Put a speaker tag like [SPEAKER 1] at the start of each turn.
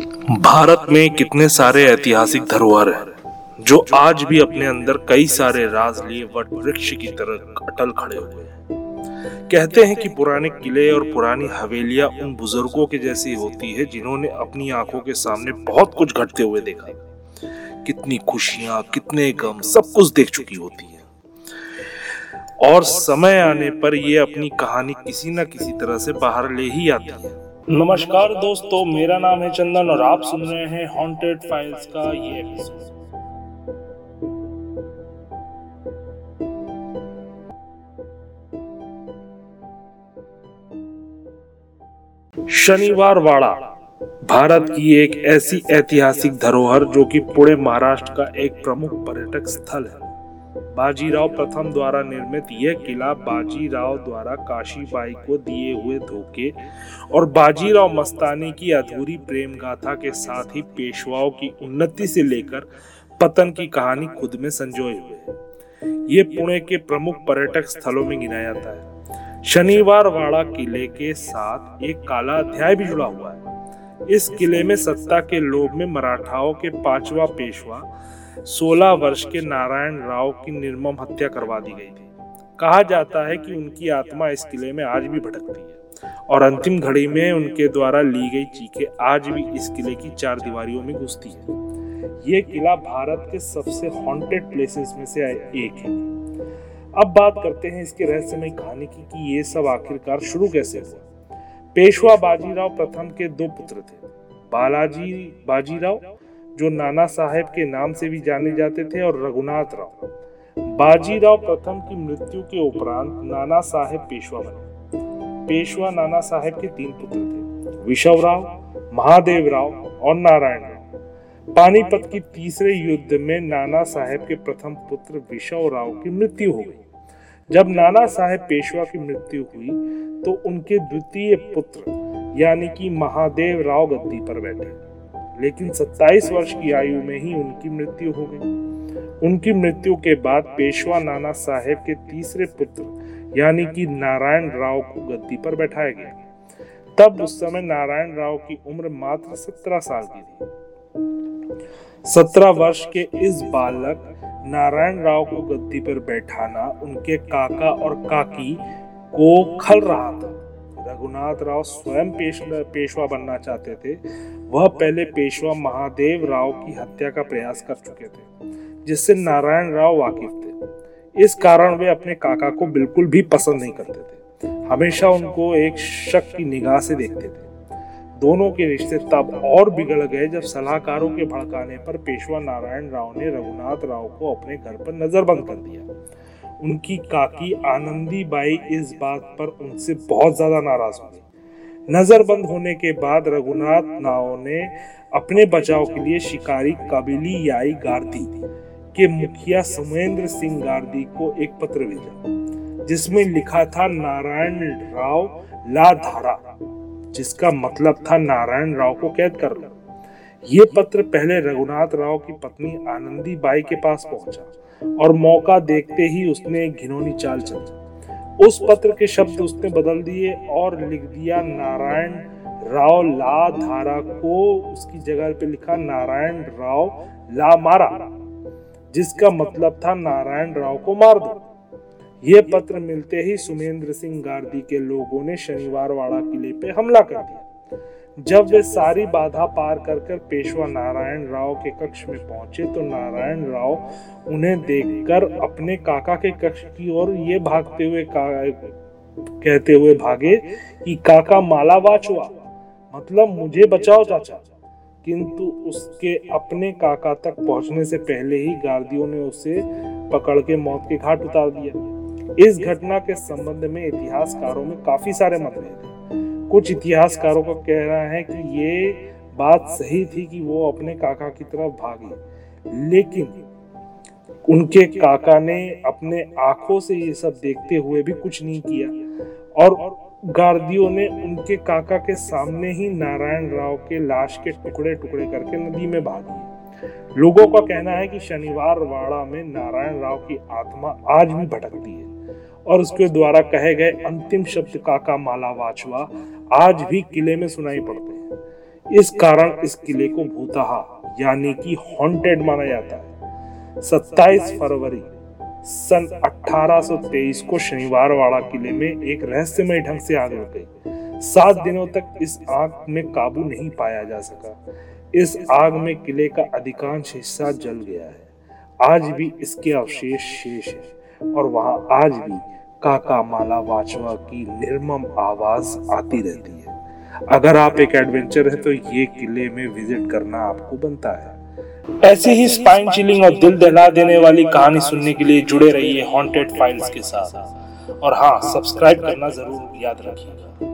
[SPEAKER 1] भारत में कितने सारे ऐतिहासिक धरोहर हैं, जो आज भी अपने अंदर कई सारे राज लिए वट वृक्ष की तरह अटल खड़े हुए हैं। कहते हैं कि पुराने किले और पुरानी हवेलियाँ उन बुज़ुर्गों के जैसी होती है, जिन्होंने अपनी आँखों के सामने बहुत कुछ घटते हुए देखा। कितनी खुशियाँ, कितने गम, सब कुछ देख चुकी होती है। और समय आने पर ये अपनी कहानी किसी न किसी तरह से बाहर ले ही आती है।
[SPEAKER 2] नमस्कार दोस्तों, मेरा नाम है चंदन और आप सुन रहे हैं हॉन्टेड फाइल्स का ये एपिसोड
[SPEAKER 1] शनिवार वाड़ा, भारत की एक ऐसी ऐतिहासिक धरोहर जो कि पूरे महाराष्ट्र का एक प्रमुख पर्यटक स्थल है। बाजीराव प्रथम द्वारा निर्मित यह किला बाजीराव द्वारा काशीबाई को दिए हुए धोखे और बाजीराव मस्तानी की अधूरी प्रेम गाथा के साथ ही पेशवाओं की उन्नति से लेकर पतन की कहानी खुद में संजोए हुए ये पुणे के प्रमुख पर्यटक स्थलों में गिना जाता है। शनिवार वाड़ा किले के साथ एक काला अध्याय भी जुड़ा हुआ है। इस किले में सत्ता के लोभ में मराठाओं के पांचवा पेशवा 16 वर्ष के नारायण राव की निर्मम हत्या करवा दी गई। थी कहा जाता है कि उनकी आत्मा इस किले में आज भी भटकती है और अंतिम घड़ी में उनके द्वारा ली गई चीखें आज भी इस किले की चार दीवारियों में घुसती है। ये किला भारत के सबसे हॉन्टेड प्लेसेस में से एक है। अब बात करते हैं इसके रहस्यमय कहानी की कि ये सब आखिरकार शुरू कैसे हुआ? पेशवा बाजीराव प्रथम के दो पुत्र थे। बालाजी बाजीराव जो नाना साहेब के नाम से भी जाने जाते थे और रघुनाथ राव। बाजीराव प्रथम की मृत्यु के उपरांत नाना साहेब पेशवा बने। पेशवा नाना साहेब के तीन पुत्र थे। विशव राव, महादेव राव और नारायण राव। पानीपत की तीसरे युद्ध में नाना साहेब के प्रथम पुत्र विशव राव की मृत्यु हो गई। जब नाना साहेब पेशवा की मृत्यु हुई तो उनके द्वितीय पुत्र, यानी कि महादेव राव गद्दी पर बैठे। लेकिन 27 वर्ष की आयु में ही उनकी मृत्यु हो गई। उनकी मृत्यु के बाद पेशवा नाना साहेब के तीसरे पुत्र, यानी कि नारायण राव को गद्दी पर बैठाया गया। तब उस समय नारायण राव की उम्र मात्र सत्रह साल की थी। सत्रह वर्ष के इस बालक नारायण राव को गद्दी पर बैठाना उनके काका और काकी को खल रहा था। रघुनाथ राव स्वयं पेश, पेशवा बनना चाहते थे। वह पहले पेशवा महादेव राव की हत्या का प्रयास कर चुके थे जिससे नारायण राव वाकिफ थे। इस कारण वे अपने काका को बिल्कुल भी पसंद नहीं करते थे। हमेशा उनको एक शक की निगाह से देखते थे। दोनों के रिश्ते तब और बिगड़ गए जब सलाहकारों के भड़काने पर पेशवा नारायण राव ने रघुनाथ राव को अपने घर पर नजरबंद कर दिया। उनकी काकी आनंदी बाई इस बात पर उनसे बहुत ज़्यादा नाराज़ हुई। नजरबंद होने के बाद रघुनाथ नाव ने अपने बचाव के लिए शिकारी कबीली याई गार्दी के मुखिया सुमेंद्र सिंह गार्दी को एक पत्र भेजा, जिसमें लिखा था नारायण राव ला धारा जिसका मतलब था नारायण राव को कैद कर लो ये पत्र पहले रघुनाथ राव की पत्नी आनंदी बाई के पास पहुँचा और मौका देखते ही उसने घिनौनी चाल चली। उस पत्र के शब्द उसने बदल दिए और लिख दिया, नारायण राव ला धारा को उसकी जगह पे लिखा, नारायण राव ला मारा, जिसका मतलब था नारायण राव को मार दो। यह पत्र मिलते ही सुमेंद्र सिंह गार्दी के लोगों ने शनिवार वाड़ा किले पे हमला कर दिया। जब वे सारी बाधा पार कर कर पेशवा नारायण राव के कक्ष में पहुँचे तो नारायण राव उन्हें देखकर अपने काका के कक्ष की ओर ये भागते हुए कहते हुए भागे कि, काका मालावाच हुआ मतलब मुझे बचाओ, चाचा। किंतु उसके अपने काका तक पहुँचने से पहले ही गार्दियों ने उसे पकड़ के मौत के घाट उतार दिया। इस घटना के संबंध में इतिहासकारों में काफ़ी सारे मतभेद हैं। कुछ इतिहासकारों का कहना है कि ये बात सही थी कि वो अपने काका की तरफ़ भागी। लेकिन उनके काका ने अपने आँखों से ये सब देखते हुए भी कुछ नहीं किया। और गार्दियों ने उनके काका के सामने ही नारायण राव के लाश के टुकड़े टुकड़े करके नदी में भाग। दिए लोगों का कहना है कि शनिवार वाड़ा में नारायण राव की आत्मा आज भी भटकती है। और उसके द्वारा कहे गए अंतिम शब्द काका माला वाचवा आज भी किले में सुनाई पड़ते हैं। इस कारण इस किले को भूतहा, यानी कि हॉन्टेड माना जाता है। 27 फरवरी सन 1823 को शनिवार वाड़ा किले में एक रहस्यमय ढंग से आग लग गई। सात दिनों तक इस आग में काबू नहीं पाया जा सका। इस आग में किले का अधिकांश हिस्सा जल गया है। आज भी इसके अवशेष शेष है और वहाँ आज भी काका माला वाचवा की निर्मम आवाज़ आती रहती है। अगर आप एक एडवेंचर है तो ये किले में विज़िट करना आपको बनता है।
[SPEAKER 2] ऐसे ही स्पाइन चिलिंग और दिल दहला देने वाली कहानी सुनने के लिए जुड़े रहिए हॉन्टेड फाइल्स के साथ। और हाँ सब्सक्राइब करना ज़रूर याद रखिएगा।